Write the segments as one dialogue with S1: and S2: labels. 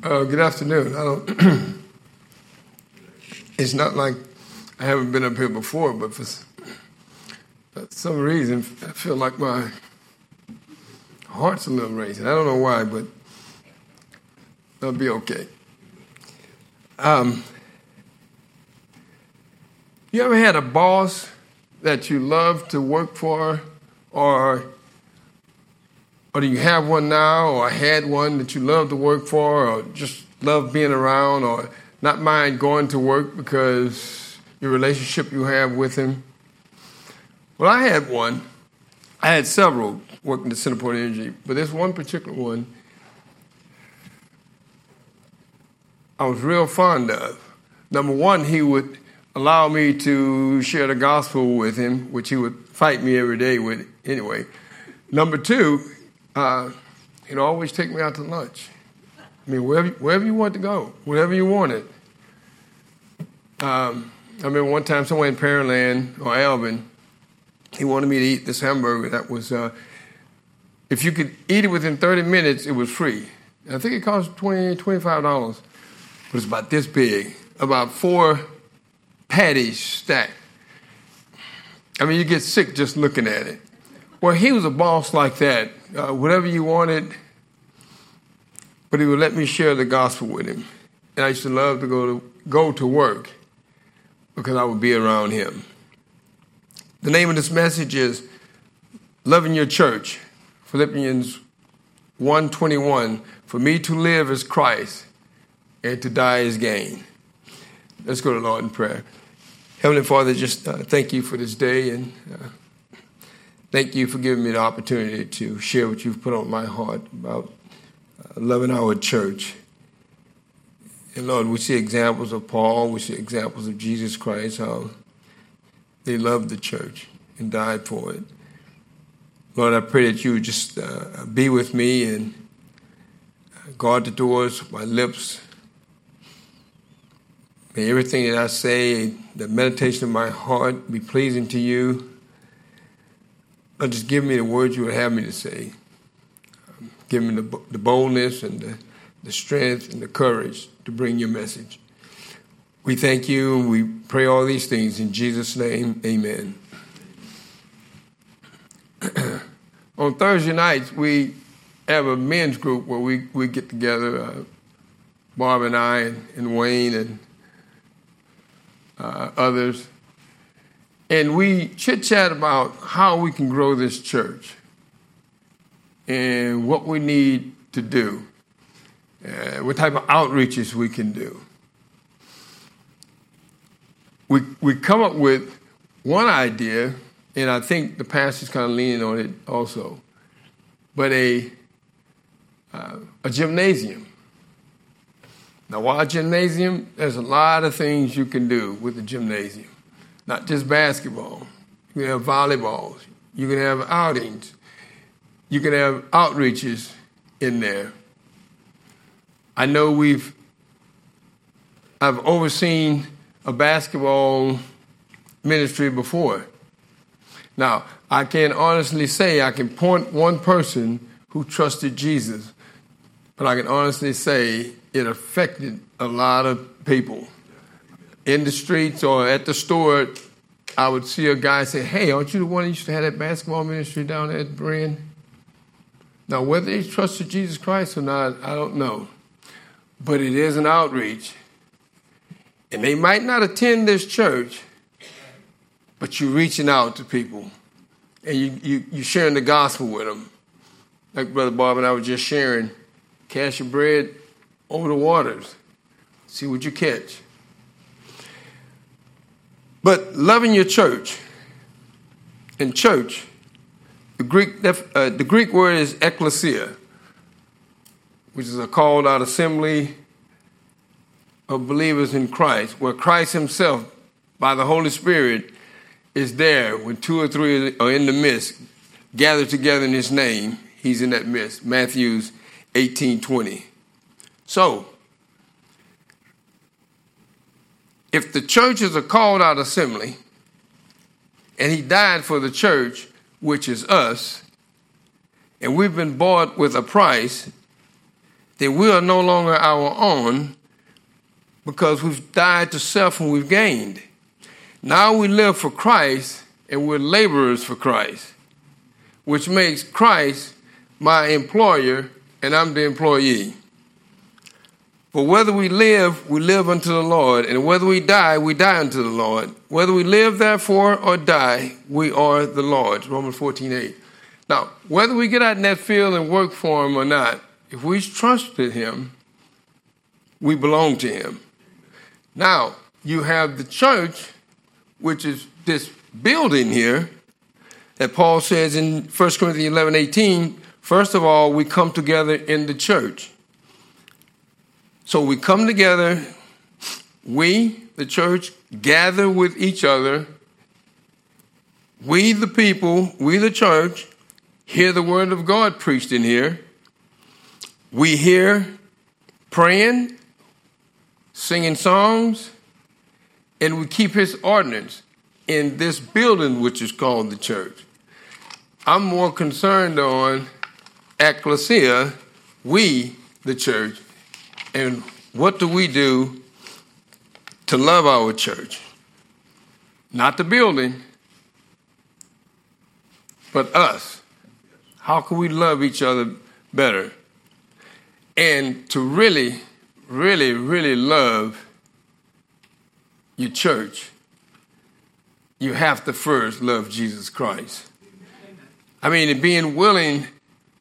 S1: Uh, good afternoon. I don't. it's not like I haven't been up here before, but for some reason, I feel like my heart's a little racing. I don't know why, but I'll be okay. Um, you ever had a boss that you love to work for, or or do you have one now, or had one that you love to work for, or just love being around, or not mind going to work because your relationship you have with him? Well, I had one. I had several working at CenterPoint Energy, but there's one particular one I was real fond of. Number one, he would allow me to share the gospel with him, which he would fight me every day with anyway. Number two, uh, he'd always take me out to lunch. I mean, wherever, wherever you want to go, wherever you wanted. Um, I remember one time somewhere in Pearland or Alvin, he wanted me to eat this hamburger that was, uh, if you could eat it within 30 minutes, it was free. I think it cost 20 $25, but it's about this big, about four patties stacked. I mean, you get sick just looking at it. Well, he was a boss like that. Uh, whatever you wanted, but he would let me share the gospel with him. And I used to love to go to go to work because I would be around him. The name of this message is Loving Your Church, Philippians 1:21. For me to live is Christ, and to die is gain. Let's go to Lord in prayer. Heavenly Father, just uh, thank you for this day and uh, thank you for giving me the opportunity to share what you've put on my heart about uh, loving our church. And Lord, we see examples of Paul, we see examples of Jesus Christ, how they loved the church and died for it. Lord, I pray that you would just uh, be with me and guard the doors, my lips, May everything that I say, the meditation of my heart be pleasing to you. Just give me the words you would have me to say. Give me the, the boldness and the, the strength and the courage to bring your message. We thank you and we pray all these things in Jesus' name. Amen. On Thursday nights, we have a men's group where we, we get together, uh, Barb and I and, and Wayne and uh, others, and we chit chat about how we can grow this church and what we need to do, uh, what type of outreaches we can do. We, we come up with one idea, and I think the pastor's kind of leaning on it also, but a, uh, a gymnasium now, why a gymnasium? There's a lot of things you can do with a gymnasium, not just basketball. You can have volleyballs, you can have outings, you can have outreaches in there. I know we've, I've overseen a basketball ministry before. Now, I can honestly say I can point one person who trusted Jesus, but I can honestly say it affected a lot of people. In the streets or at the store, I would see a guy say, Hey, aren't you the one that used to have that basketball ministry down at Bryn? Now, whether they trusted Jesus Christ or not, I don't know. But it is an outreach. And they might not attend this church, but you're reaching out to people and you, you, you're sharing the gospel with them. Like Brother Bob and I were just sharing, cash your bread, over the waters. See what you catch. But loving your church, in church, the Greek, uh, the Greek word is ecclesia, which is a called out assembly of believers in Christ, where Christ Himself, by the Holy Spirit, is there when two or three are in the midst, gathered together in His name. He's in that midst. Matthew's 18 20. So, if the church is a called out assembly, and he died for the church, which is us, and we've been bought with a price, then we are no longer our own because we've died to self and we've gained. Now we live for Christ and we're laborers for Christ, which makes Christ my employer and I'm the employee. For whether we live, we live unto the Lord, and whether we die, we die unto the Lord. Whether we live, therefore, or die, we are the Lord's. Romans 14 8. Now, whether we get out in that field and work for Him or not, if we trusted Him, we belong to Him. Now, you have the church, which is this building here that Paul says in 1 Corinthians 11 18. First of all, we come together in the church. So we come together, we, the church, gather with each other. We, the people, we, the church, hear the word of God preached in here. We hear praying, singing songs, and we keep his ordinance in this building, which is called the church. I'm more concerned on ecclesia, we, the church, and what do we do to love our church? Not the building, but us. How can we love each other better? And to really, really, really love your church, you have to first love Jesus Christ. I mean, being willing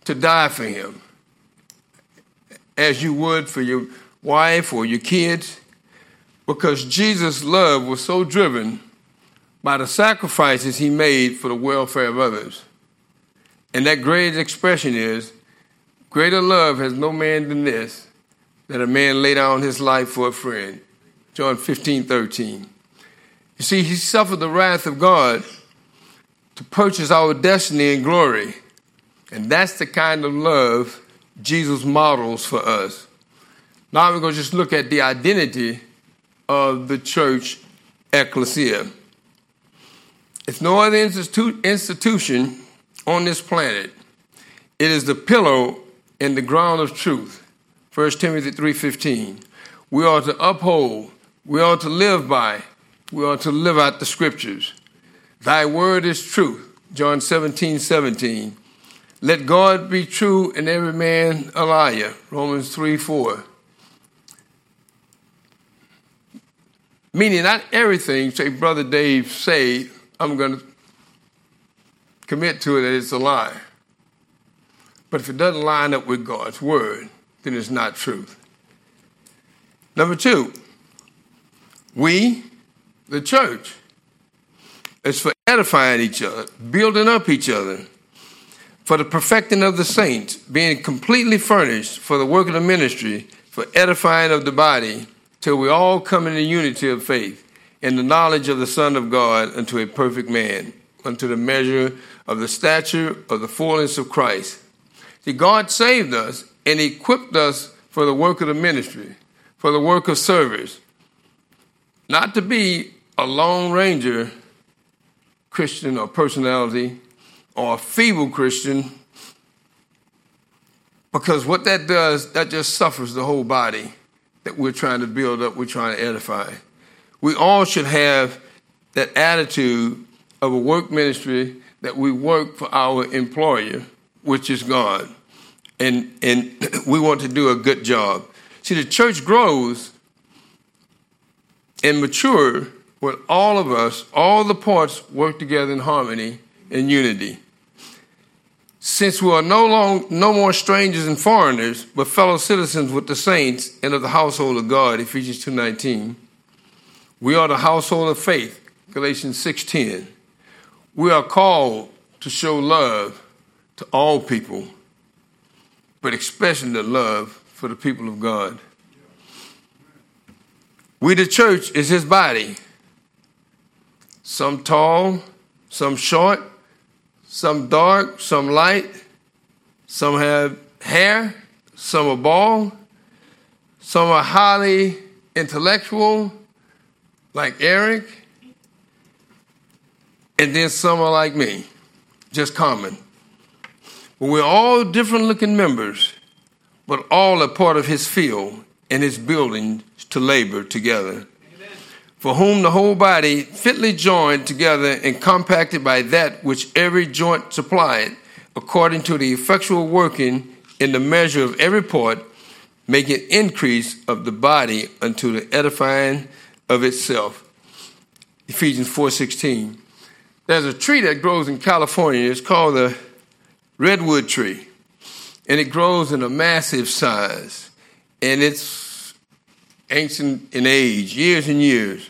S1: to die for him as you would for your wife or your kids, because Jesus' love was so driven by the sacrifices he made for the welfare of others. And that great expression is greater love has no man than this, that a man lay down his life for a friend. John 15, 13. You see, he suffered the wrath of God to purchase our destiny and glory. And that's the kind of love Jesus models for us. Now we're going to just look at the identity of the church ecclesia. It's no other institu- institution on this planet. It is the pillar and the ground of truth. 1 Timothy 3:15. We are to uphold, we are to live by, we are to live out the scriptures. Thy word is truth. John 17, 17. Let God be true and every man a liar. Romans 3 4. Meaning, not everything, say, Brother Dave, say, I'm going to commit to it that it's a lie. But if it doesn't line up with God's word, then it's not truth. Number two, we, the church, is for edifying each other, building up each other for the perfecting of the saints, being completely furnished for the work of the ministry, for edifying of the body, till we all come in the unity of faith, in the knowledge of the Son of God, unto a perfect man, unto the measure of the stature of the fullness of Christ. See, God saved us and equipped us for the work of the ministry, for the work of service, not to be a lone ranger Christian or personality, or a feeble Christian, because what that does, that just suffers the whole body that we're trying to build up, we're trying to edify. We all should have that attitude of a work ministry that we work for our employer, which is God. And, and we want to do a good job. See, the church grows and mature when all of us, all the parts work together in harmony and unity since we are no, long, no more strangers and foreigners, but fellow citizens with the saints and of the household of God, Ephesians 2.19. We are the household of faith, Galatians 6.10. We are called to show love to all people, but especially the love for the people of God. We, the church, is his body. Some tall, some short, some dark, some light, some have hair, some are bald, some are highly intellectual, like Eric, and then some are like me, just common. But we're all different looking members, but all are part of his field and his building to labor together. For whom the whole body, fitly joined together and compacted by that which every joint supplied, according to the effectual working in the measure of every part, make an increase of the body unto the edifying of itself. Ephesians 4:16. There's a tree that grows in California. It's called the redwood tree. And it grows in a massive size. And it's ancient in age, years and years.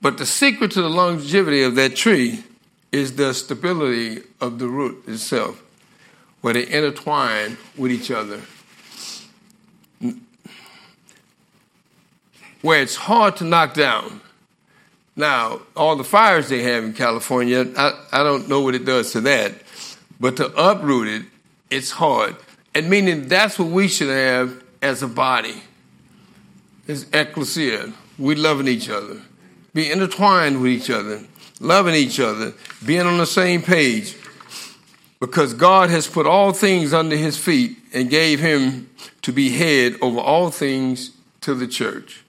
S1: But the secret to the longevity of that tree is the stability of the root itself, where they intertwine with each other. Where it's hard to knock down. Now, all the fires they have in California, I, I don't know what it does to that, but to uproot it, it's hard. And meaning that's what we should have as a body. As ecclesia, we loving each other, be intertwined with each other, loving each other, being on the same page. Because God has put all things under his feet and gave him to be head over all things to the church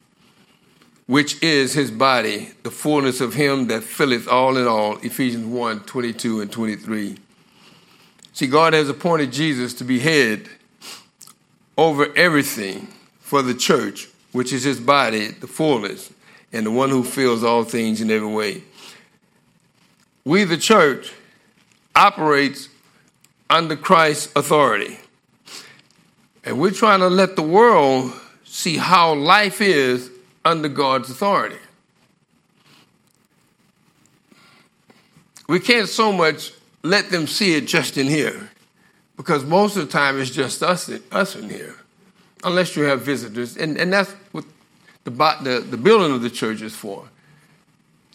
S1: which is his body, the fullness of him that filleth all in all. Ephesians 1 22 and 23. See, God has appointed Jesus to be head over everything for the church, which is his body, the fullness, and the one who fills all things in every way. We, the church, operates under Christ's authority. And we're trying to let the world see how life is under God's authority. We can't so much let them see it just in here because most of the time it's just us, us in here, unless you have visitors. And, and that's what the, the, the building of the church is for,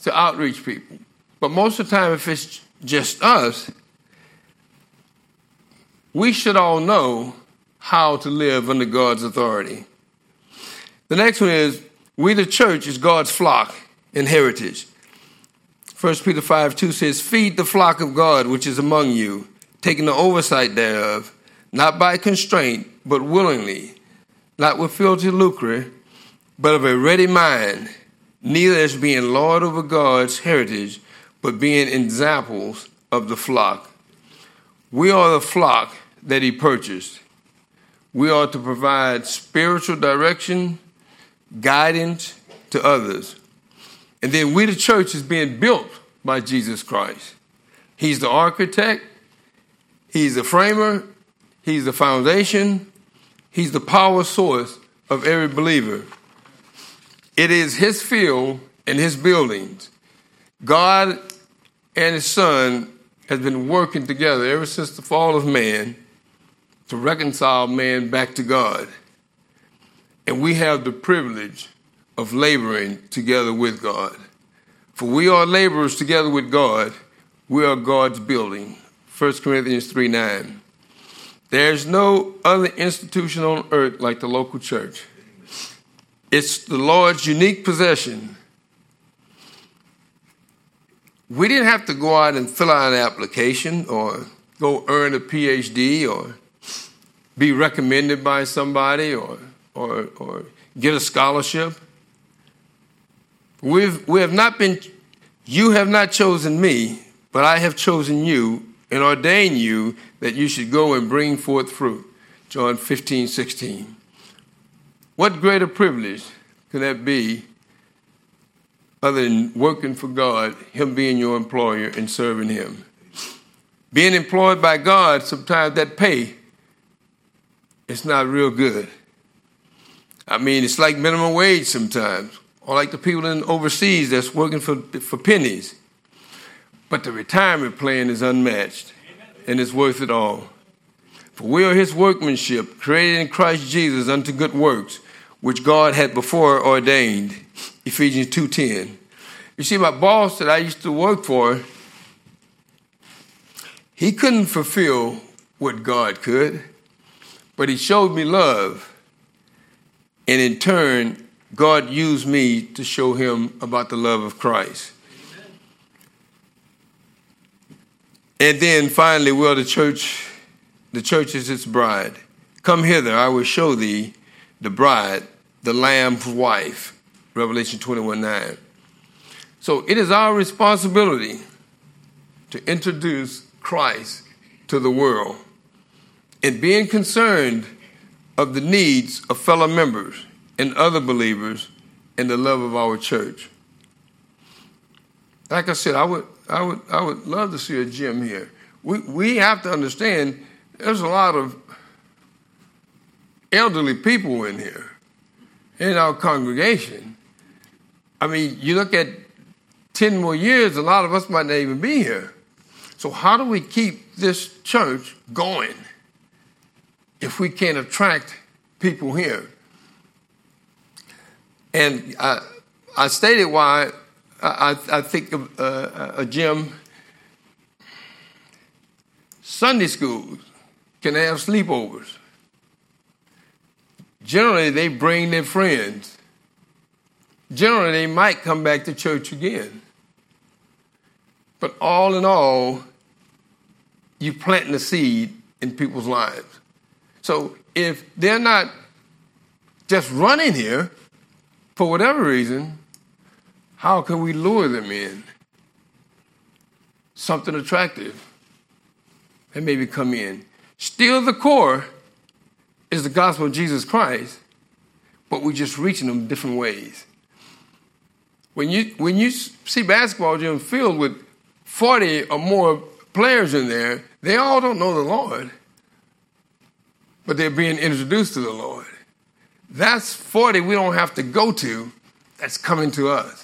S1: to outreach people. But most of the time, if it's just us, we should all know how to live under God's authority. The next one is we, the church, is God's flock and heritage. 1 Peter 5 2 says, Feed the flock of God which is among you, taking the oversight thereof, not by constraint, but willingly, not with filthy lucre, but of a ready mind, neither as being Lord over God's heritage, but being examples of the flock. We are the flock that He purchased. We are to provide spiritual direction guidance to others. And then we, the church, is being built by Jesus Christ. He's the architect, He's the framer, He's the foundation, He's the power source of every believer. It is His field and His buildings. God and His Son has been working together ever since the fall of man to reconcile man back to God. And we have the privilege of laboring together with God. For we are laborers together with God. We are God's building. 1 Corinthians 3 9. There's no other institution on earth like the local church. It's the Lord's unique possession. We didn't have to go out and fill out an application or go earn a PhD or be recommended by somebody or or, or get a scholarship. We've, we have not been, you have not chosen me, but I have chosen you and ordained you that you should go and bring forth fruit. John 15, 16. What greater privilege can that be other than working for God, Him being your employer and serving Him? Being employed by God, sometimes that pay is not real good. I mean, it's like minimum wage sometimes, or like the people in overseas that's working for, for pennies. But the retirement plan is unmatched, and it's worth it all. For we are his workmanship, created in Christ Jesus unto good works, which God had before ordained. Ephesians 2.10. You see, my boss that I used to work for, he couldn't fulfill what God could, but he showed me love and in turn, God used me to show him about the love of Christ. And then finally, well, the church, the church is its bride. Come hither, I will show thee the bride, the Lamb's wife. Revelation 21 9. So it is our responsibility to introduce Christ to the world and being concerned of the needs of fellow members and other believers and the love of our church. Like I said, I would, I would, I would love to see a gym here. We, we have to understand there's a lot of elderly people in here, in our congregation. I mean, you look at 10 more years, a lot of us might not even be here. So, how do we keep this church going if we can't attract people here? And I, I stated why I, I think of, uh, a gym, Sunday schools can have sleepovers. Generally, they bring their friends. Generally, they might come back to church again. But all in all, you're planting a seed in people's lives. So if they're not just running here for whatever reason, how can we lure them in? Something attractive and maybe come in. Still, the core is the gospel of Jesus Christ, but we're just reaching them different ways. When you, when you see basketball gym filled with 40 or more players in there, they all don't know the Lord, but they're being introduced to the Lord. That's 40 we don't have to go to, that's coming to us.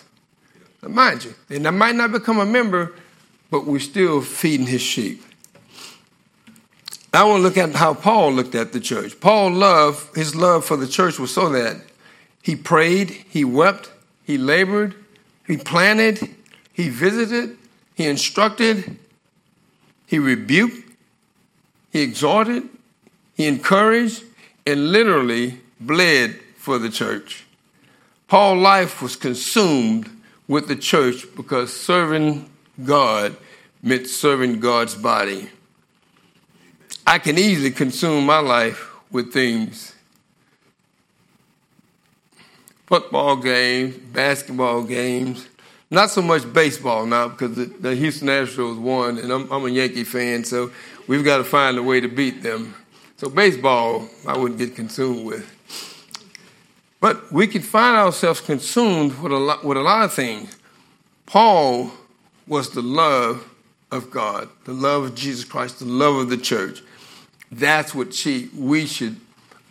S1: Now, mind you, they might not become a member, but we're still feeding his sheep. I want to look at how Paul looked at the church. Paul loved, his love for the church was so that he prayed, he wept, he labored, he planted, he visited, he instructed, he rebuked, he exhorted, he encouraged, and literally bled for the church. Paul's life was consumed with the church because serving God meant serving God's body. I can easily consume my life with things football games, basketball games, not so much baseball now because the, Houston Astros won, and I'm, I'm, a Yankee fan, so we've got to find a way to beat them. So baseball, I wouldn't get consumed with. But we can find ourselves consumed with a lot, with a lot of things. Paul was the love of God, the love of Jesus Christ, the love of the church. That's what she, we should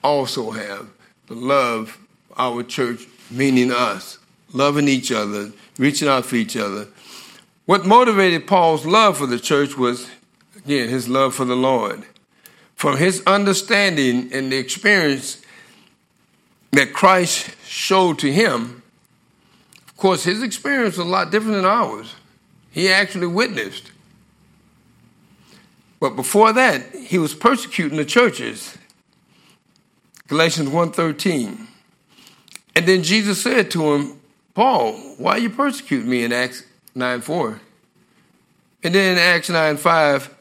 S1: also have the love our church, meaning us, loving each other, reaching out for each other. What motivated Paul's love for the church was, again, his love for the Lord. From his understanding and the experience that Christ showed to him, of course, his experience was a lot different than ours. He actually witnessed. But before that, he was persecuting the churches. Galatians 1.13. And then Jesus said to him, Paul, why you persecute me in Acts 9 4? And then in Acts 9 5,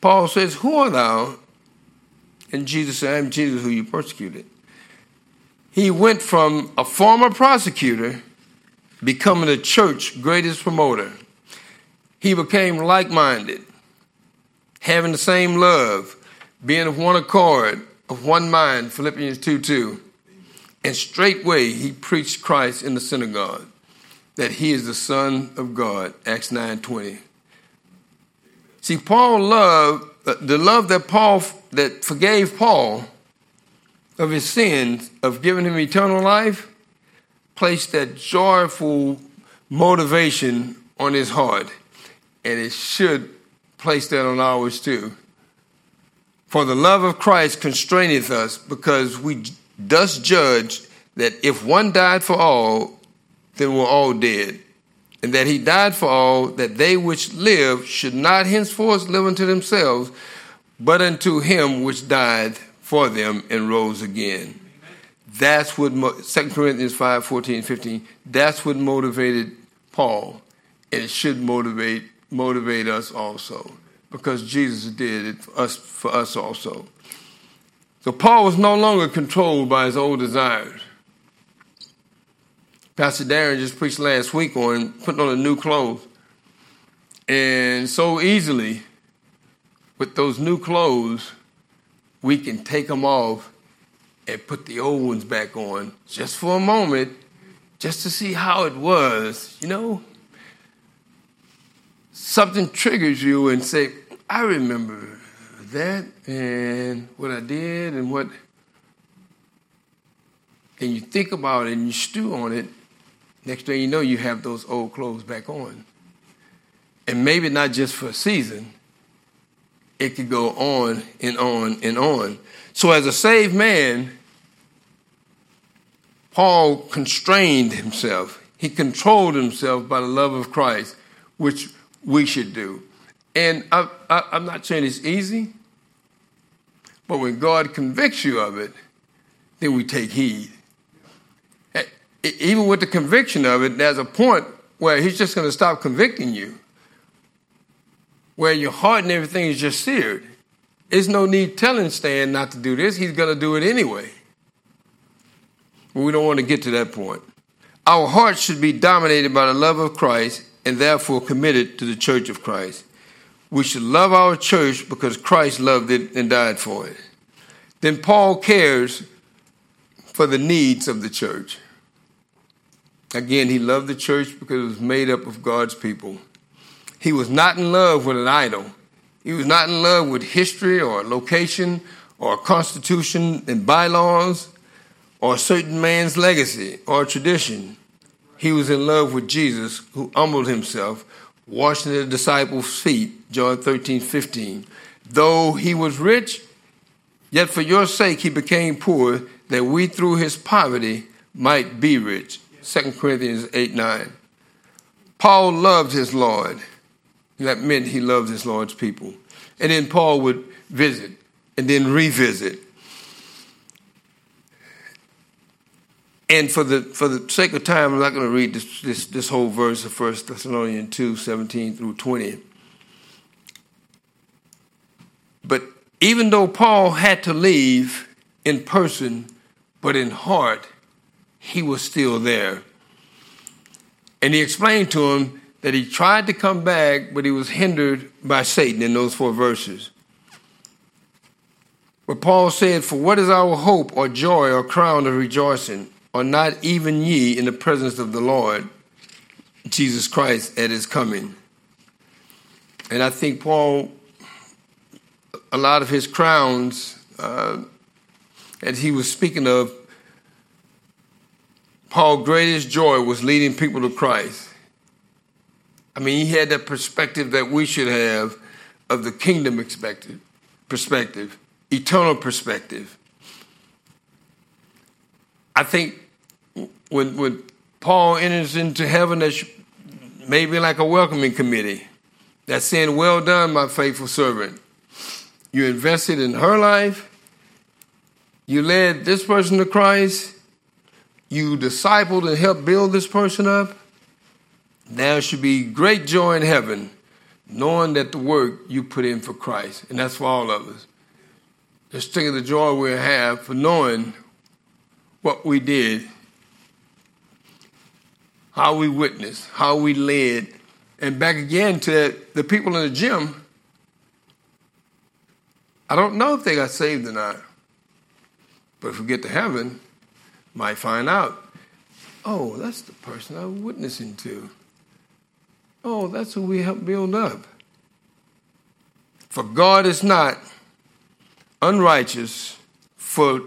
S1: Paul says, Who art thou? And Jesus said, I'm Jesus who you persecuted. He went from a former prosecutor becoming the church greatest promoter. He became like minded, having the same love, being of one accord, of one mind, Philippians 2 2. And straightway he preached Christ in the synagogue, that he is the Son of God, Acts 9 20. See, Paul loved, uh, the love that Paul, that forgave Paul of his sins, of giving him eternal life, placed that joyful motivation on his heart. And it should place that on ours too. For the love of Christ constraineth us because we thus judge that if one died for all, then we're all dead. And that he died for all, that they which live should not henceforth live unto themselves, but unto him which died for them and rose again. That's what 2 Corinthians 5 14, 15, that's what motivated Paul. And it should motivate motivate us also. Because Jesus did it for us for us also. So Paul was no longer controlled by his old desires. Pastor Darren just preached last week on putting on a new clothes. And so easily, with those new clothes, we can take them off and put the old ones back on just for a moment, just to see how it was. You know, something triggers you and say, I remember that and what I did and what. And you think about it and you stew on it. Next thing you know, you have those old clothes back on. And maybe not just for a season, it could go on and on and on. So, as a saved man, Paul constrained himself. He controlled himself by the love of Christ, which we should do. And I, am not saying it's easy, but when God convicts you of it, then we take heed. Even with the conviction of it, there's a point where He's just going to stop convicting you, where your heart and everything is just seared. There's no need telling Stan not to do this. He's going to do it anyway. We don't want to get to that point. Our hearts should be dominated by the love of Christ and therefore committed to the church of Christ. We should love our church because Christ loved it and died for it. Then Paul cares for the needs of the church. Again, he loved the church because it was made up of God's people. He was not in love with an idol. He was not in love with history or location or constitution and bylaws or a certain man's legacy or tradition. He was in love with Jesus, who humbled himself, washing the disciples' feet, John 13, 15. Though he was rich, yet for your sake he became poor, that we through his poverty might be rich. 2 Corinthians 8, 9. Paul loved his Lord. That meant he loved his Lord's people. And then Paul would visit and then revisit And for the for the sake of time, I'm not going to read this, this, this whole verse of 1 Thessalonians 2, 17 through 20. But even though Paul had to leave in person, but in heart, he was still there. And he explained to him that he tried to come back, but he was hindered by Satan in those four verses. But Paul said, For what is our hope or joy or crown of rejoicing? Are not even ye in the presence of the Lord Jesus Christ at his coming? And I think Paul, a lot of his crowns, uh, as he was speaking of, Paul's greatest joy was leading people to Christ. I mean, he had that perspective that we should have of the kingdom perspective, perspective, eternal perspective. I think when when Paul enters into heaven, that's maybe like a welcoming committee that's saying, Well done, my faithful servant. You invested in her life, you led this person to Christ, you discipled and helped build this person up. There should be great joy in heaven knowing that the work you put in for Christ, and that's for all of us. Just think of the joy we have for knowing what we did how we witnessed, how we led, and back again to the people in the gym. I don't know if they got saved or not, but if we get to heaven, might find out. Oh, that's the person I was witnessing to. Oh, that's who we help build up. For God is not unrighteous for,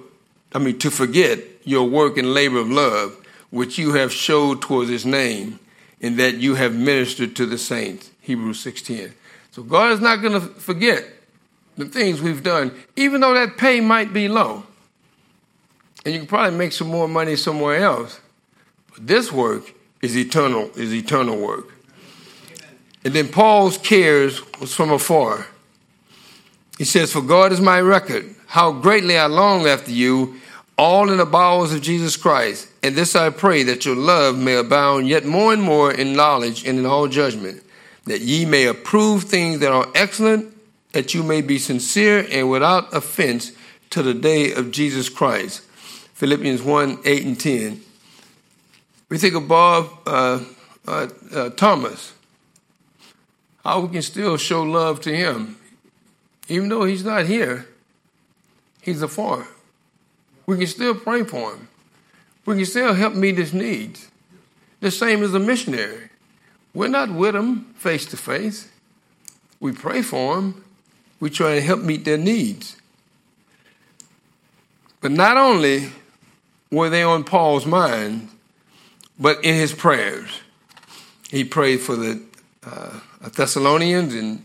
S1: I mean, to forget your work and labor of love which you have showed towards his name, in that you have ministered to the saints. Hebrews 6:10. So God is not going to forget the things we've done, even though that pay might be low. And you can probably make some more money somewhere else. But this work is eternal, is eternal work. And then Paul's cares was from afar. He says, For God is my record, how greatly I long after you, all in the bowels of Jesus Christ. And this I pray that your love may abound yet more and more in knowledge and in all judgment, that ye may approve things that are excellent, that you may be sincere and without offense, to the day of Jesus Christ. Philippians 1 8 and 10. We think of Bob uh, uh, uh, Thomas, how we can still show love to him. Even though he's not here, he's a afar. We can still pray for him. We can still help meet his needs. The same as a missionary. We're not with him face to face. We pray for him. We try to help meet their needs. But not only were they on Paul's mind, but in his prayers. He prayed for the uh, Thessalonians in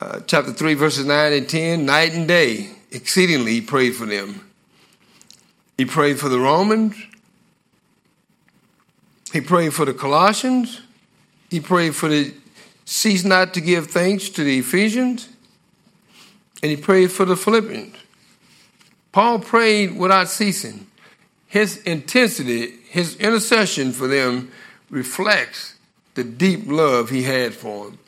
S1: uh, chapter 3, verses 9 and 10, night and day, exceedingly, he prayed for them. He prayed for the Romans. He prayed for the Colossians. He prayed for the cease not to give thanks to the Ephesians. And he prayed for the Philippians. Paul prayed without ceasing. His intensity, his intercession for them reflects the deep love he had for them.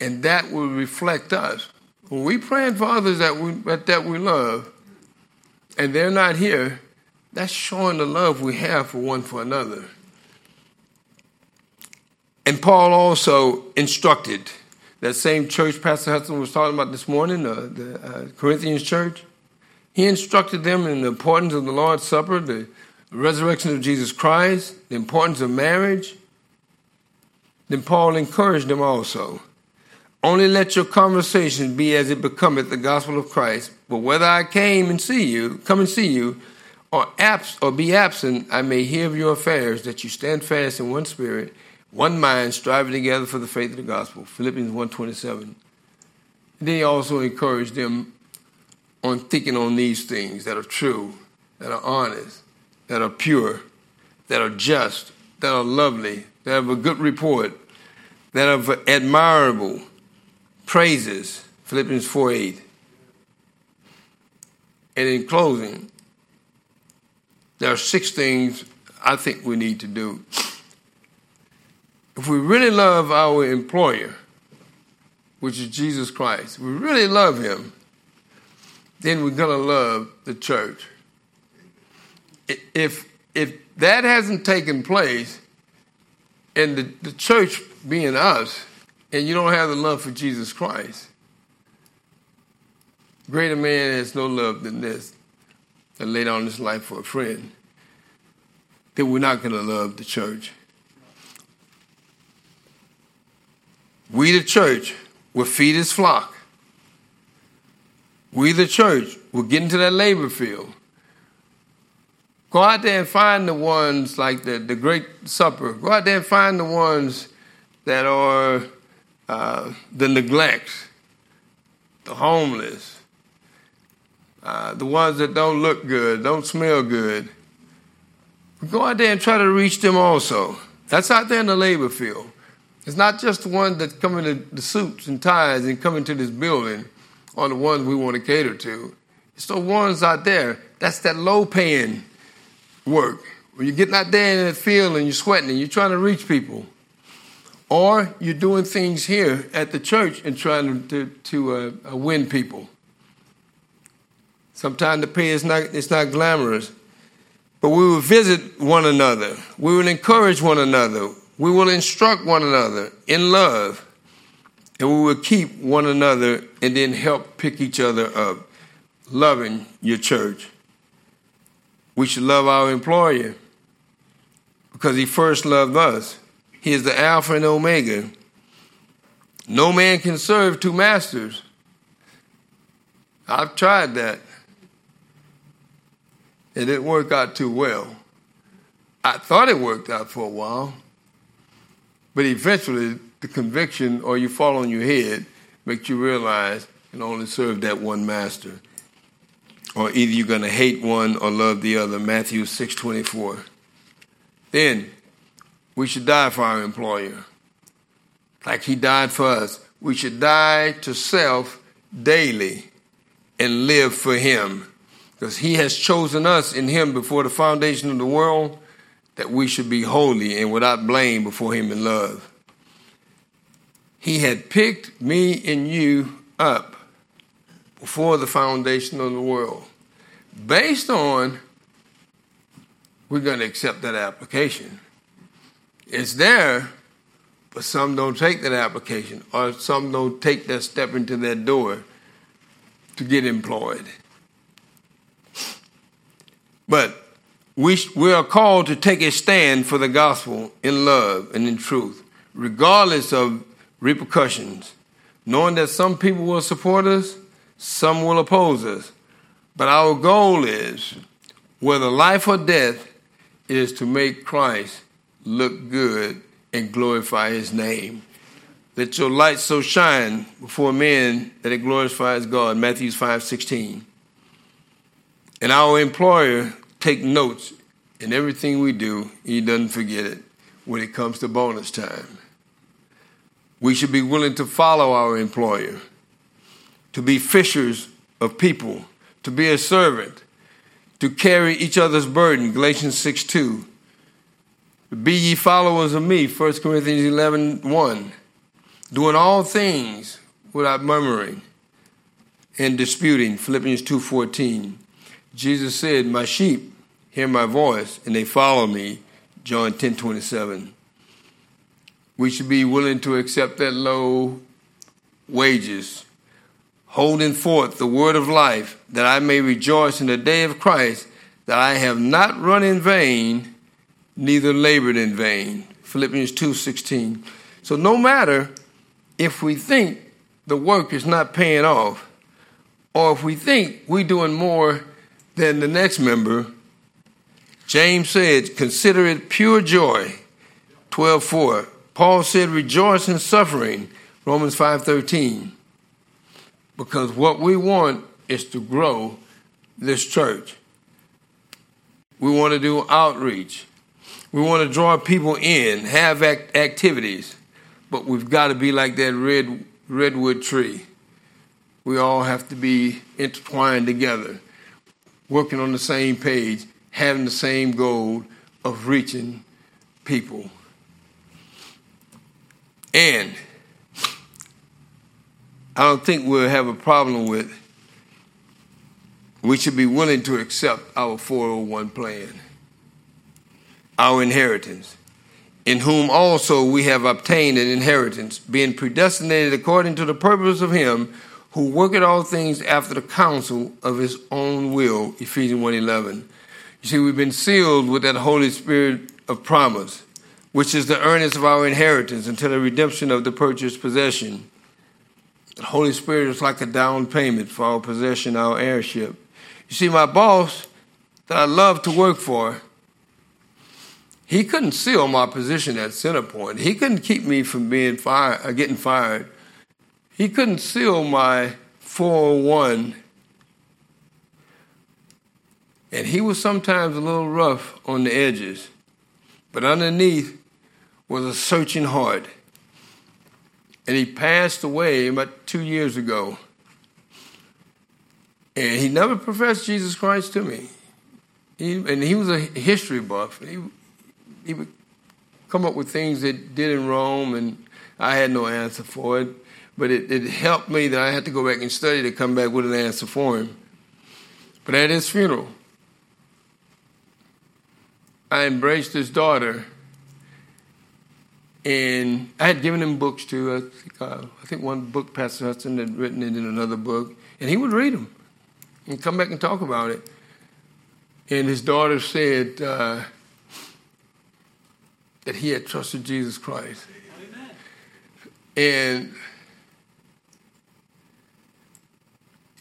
S1: And that will reflect us. When we praying for others that we, that we love, and they're not here, that's showing the love we have for one for another. And Paul also instructed that same church Pastor Hudson was talking about this morning, uh, the uh, Corinthians church. He instructed them in the importance of the Lord's Supper, the resurrection of Jesus Christ, the importance of marriage. Then Paul encouraged them also. Only let your conversation be as it becometh the gospel of Christ. But whether I came and see you, come and see you, or abs- or be absent, I may hear of your affairs, that you stand fast in one spirit, one mind, striving together for the faith of the gospel. Philippians 1.27. Then he also encouraged them on thinking on these things that are true, that are honest, that are pure, that are just, that are lovely, that have a good report, that are admirable praises. Philippians 4 8. And in closing, there are six things I think we need to do. If we really love our employer, which is Jesus Christ, we really love him, then we're going to love the church. If, if that hasn't taken place, and the, the church being us, and you don't have the love for Jesus Christ, greater man has no love than this, that laid down his life for a friend, then we're not going to love the church. We, the church, will feed his flock. We, the church, will get into that labor field. Go out there and find the ones like the, the Great Supper. Go out there and find the ones that are uh, the neglects, the homeless, uh, the ones that don't look good, don't smell good. Go out there and try to reach them also. That's out there in the labor field. It's not just the ones that come in the suits and ties and come into this building or the ones we want to cater to. It's the ones out there. That's that low paying work. When you're getting out there in the field and you're sweating and you're trying to reach people. Or you're doing things here at the church and trying to, to uh, uh, win people. Sometimes the pay is not, it's not glamorous. But we will visit one another. We will encourage one another. We will instruct one another in love. And we will keep one another and then help pick each other up. Loving your church. We should love our employer because he first loved us. He is the Alpha and Omega. No man can serve two masters. I've tried that. It didn't work out too well. I thought it worked out for a while, but eventually the conviction or you fall on your head makes you realize you can only serve that one master. Or either you're going to hate one or love the other. Matthew 6:24. Then we should die for our employer. Like he died for us. We should die to self daily and live for him. Because he has chosen us in him before the foundation of the world that we should be holy and without blame before him in love. He had picked me and you up before the foundation of the world. Based on, we're going to accept that application. It's there, but some don't take that application, or some don't take that step into that door to get employed. But we, we are called to take a stand for the gospel in love and in truth, regardless of repercussions, knowing that some people will support us, some will oppose us. But our goal is, whether life or death, is to make Christ look good and glorify his name. Let your light so shine before men that it glorifies God. Matthew 5 16. And our employer take notes in everything we do. He doesn't forget it when it comes to bonus time. We should be willing to follow our employer, to be fishers of people, to be a servant, to carry each other's burden. Galatians 6 2. Be ye followers of me, 1 Corinthians 11 1. Doing all things without murmuring and disputing. Philippians 2 14. Jesus said, My sheep hear my voice and they follow me. John 10 27. We should be willing to accept that low wages, holding forth the word of life, that I may rejoice in the day of Christ, that I have not run in vain, neither labored in vain. Philippians 2:16. So no matter if we think the work is not paying off, or if we think we're doing more than the next member, James said, consider it pure joy. 12.4. Paul said, rejoice in suffering. Romans 5.13. Because what we want is to grow this church. We want to do outreach. We want to draw people in, have act- activities. But we've got to be like that red redwood tree. We all have to be intertwined together, working on the same page, having the same goal of reaching people. And I don't think we'll have a problem with we should be willing to accept our 401 plan, our inheritance in whom also we have obtained an inheritance, being predestinated according to the purpose of him who worketh all things after the counsel of his own will. Ephesians 1.11. You see, we've been sealed with that Holy Spirit of promise, which is the earnest of our inheritance until the redemption of the purchased possession. The Holy Spirit is like a down payment for our possession, our heirship. You see, my boss that I love to work for, he couldn't seal my position at CenterPoint. He couldn't keep me from being fired, uh, getting fired. He couldn't seal my 401. And he was sometimes a little rough on the edges, but underneath was a searching heart. And he passed away about two years ago. And he never professed Jesus Christ to me. He, and he was a history buff. He, he would come up with things that did in Rome, and I had no answer for it. But it, it helped me that I had to go back and study to come back with an answer for him. But at his funeral, I embraced his daughter, and I had given him books too. I think, uh, I think one book Pastor Hudson had written it in another book, and he would read them and come back and talk about it. And his daughter said, uh, that he had trusted Jesus Christ. Amen.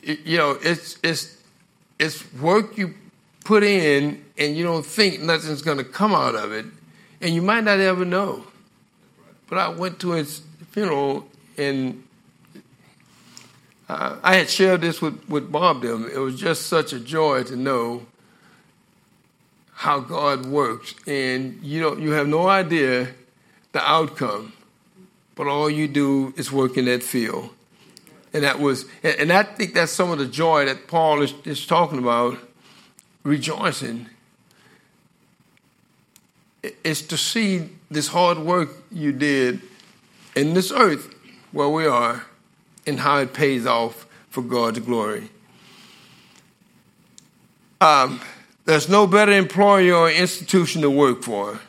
S1: And you know, it's it's it's work you put in, and you don't think nothing's going to come out of it, and you might not ever know. But I went to his funeral, and uh, I had shared this with with Bob. Them. It was just such a joy to know how God works, and you don't you have no idea the outcome, but all you do is work in that field. And that was, and I think that's some of the joy that Paul is, is talking about, rejoicing. It's to see this hard work you did in this earth where we are and how it pays off for God's glory. Um, there's no better employer or institution to work for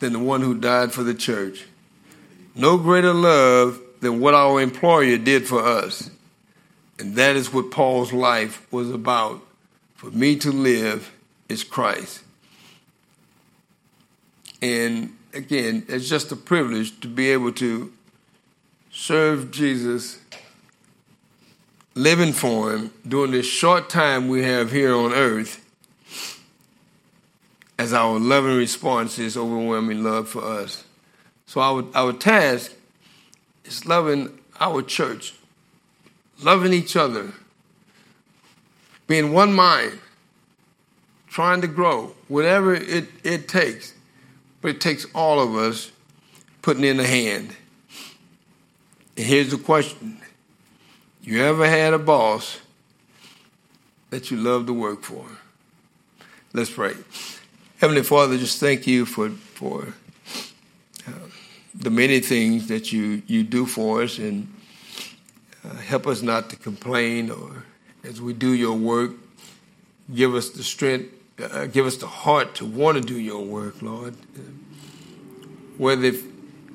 S1: than the one who died for the church. No greater love than what our employer did for us. And that is what Paul's life was about. For me to live is Christ. And again, it's just a privilege to be able to serve Jesus, living for Him during this short time we have here on earth, as our loving response is overwhelming love for us. So, our, our task is loving our church, loving each other, being one mind, trying to grow, whatever it, it takes. But it takes all of us putting in a hand. And here's the question You ever had a boss that you love to work for? Let's pray. Heavenly Father, just thank you for, for uh, the many things that you, you do for us and uh, help us not to complain or as we do your work, give us the strength, uh, give us the heart to want to do your work, Lord. Whether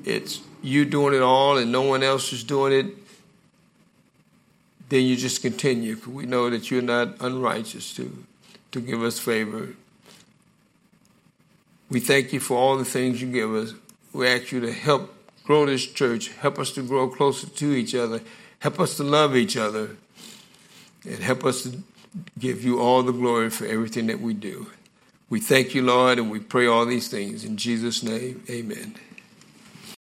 S1: it's you doing it all and no one else is doing it, then you just continue. We know that you're not unrighteous to, to give us favor. We thank you for all the things you give us. We ask you to help grow this church, help us to grow closer to each other, help us to love each other, and help us to give you all the glory for everything that we do. We thank you, Lord, and we pray all these things. In Jesus' name, amen.